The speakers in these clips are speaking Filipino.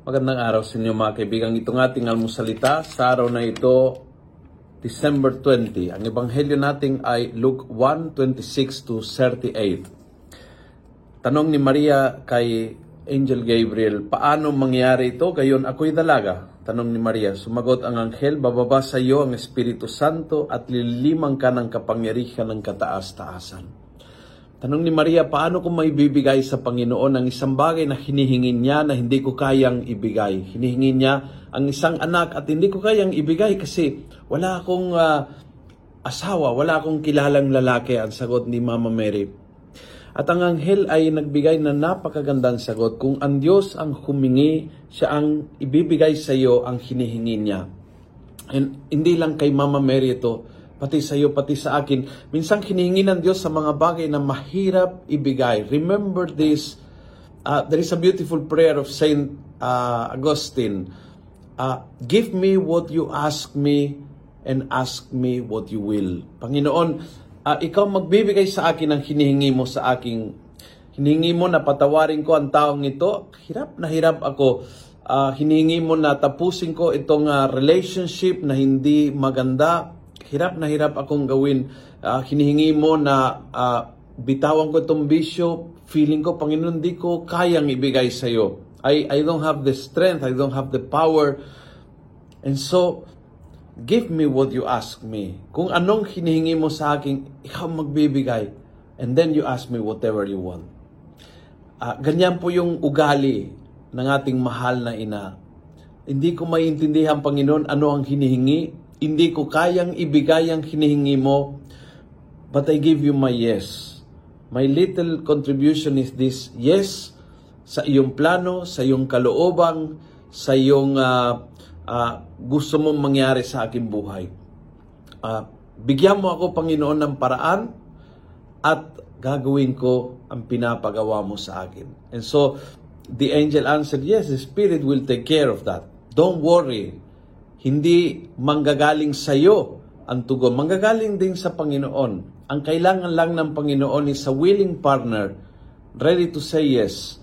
Magandang araw sa inyo mga kaibigan. Itong ating almusalita sa araw na ito, December 20. Ang ebanghelyo natin ay Luke 1:26 to 38. Tanong ni Maria kay Angel Gabriel, paano mangyari ito? Gayon ako'y dalaga. Tanong ni Maria, sumagot ang anghel, bababa sa iyo ang Espiritu Santo at lililimang ka ng kapangyarihan ng kataas-taasan. Tanong ni Maria, paano ko maibibigay sa Panginoon ang isang bagay na hinihingin niya na hindi ko kayang ibigay? Hinihingin niya ang isang anak at hindi ko kayang ibigay kasi wala akong ah, asawa, wala akong kilalang lalaki, ang sagot ni Mama Mary. At ang anghel ay nagbigay na napakagandang sagot. Kung ang Diyos ang humingi, siya ang ibibigay sa iyo ang hinihingi niya. And hindi lang kay Mama Mary ito, pati sa iyo, pati sa akin. Minsan hinihingi ng Diyos sa mga bagay na mahirap ibigay. Remember this, uh, there is a beautiful prayer of Saint uh, Augustine. Uh, Give me what you ask me and ask me what you will. Panginoon, uh, ikaw magbibigay sa akin ang hinihingi mo sa aking hinihingi mo na patawarin ko ang taong ito. Hirap na hirap ako. Uh, hinihingi mo na tapusin ko itong uh, relationship na hindi maganda hirap na hirap akong gawin. Ah, hinihingi mo na ah, bitawan ko itong bisyo. Feeling ko, Panginoon, di ko kayang ibigay sa iyo. I, I don't have the strength. I don't have the power. And so, give me what you ask me. Kung anong hinihingi mo sa akin, ikaw magbibigay. And then you ask me whatever you want. Ah, ganyan po yung ugali ng ating mahal na ina. Hindi ko maintindihan, Panginoon, ano ang hinihingi hindi ko kayang ibigay ang hinihingi mo, but I give you my yes. My little contribution is this, yes, sa iyong plano, sa iyong kalooban, sa iyong uh, uh, gusto mong mangyari sa aking buhay. Uh, bigyan mo ako, Panginoon, ng paraan at gagawin ko ang pinapagawa mo sa akin. And so, the angel answered, yes, the Spirit will take care of that. Don't worry hindi manggagaling sa iyo ang tugon. Manggagaling din sa Panginoon. Ang kailangan lang ng Panginoon is a willing partner, ready to say yes,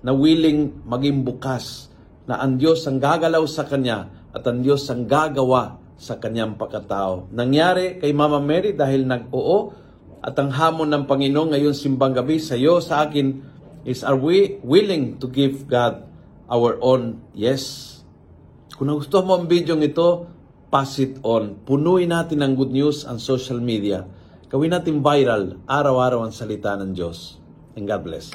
na willing maging bukas, na ang Diyos ang gagalaw sa Kanya at ang Diyos ang gagawa sa Kanyang pagkatao. Nangyari kay Mama Mary dahil nag-oo at ang hamon ng Panginoon ngayon simbang gabi sa iyo, sa akin, is are we willing to give God our own yes? Kung nagustuhan mo ang video ito, pass it on. Punuin natin ng good news ang social media. Gawin natin viral, araw-araw ang salita ng Diyos. And God bless.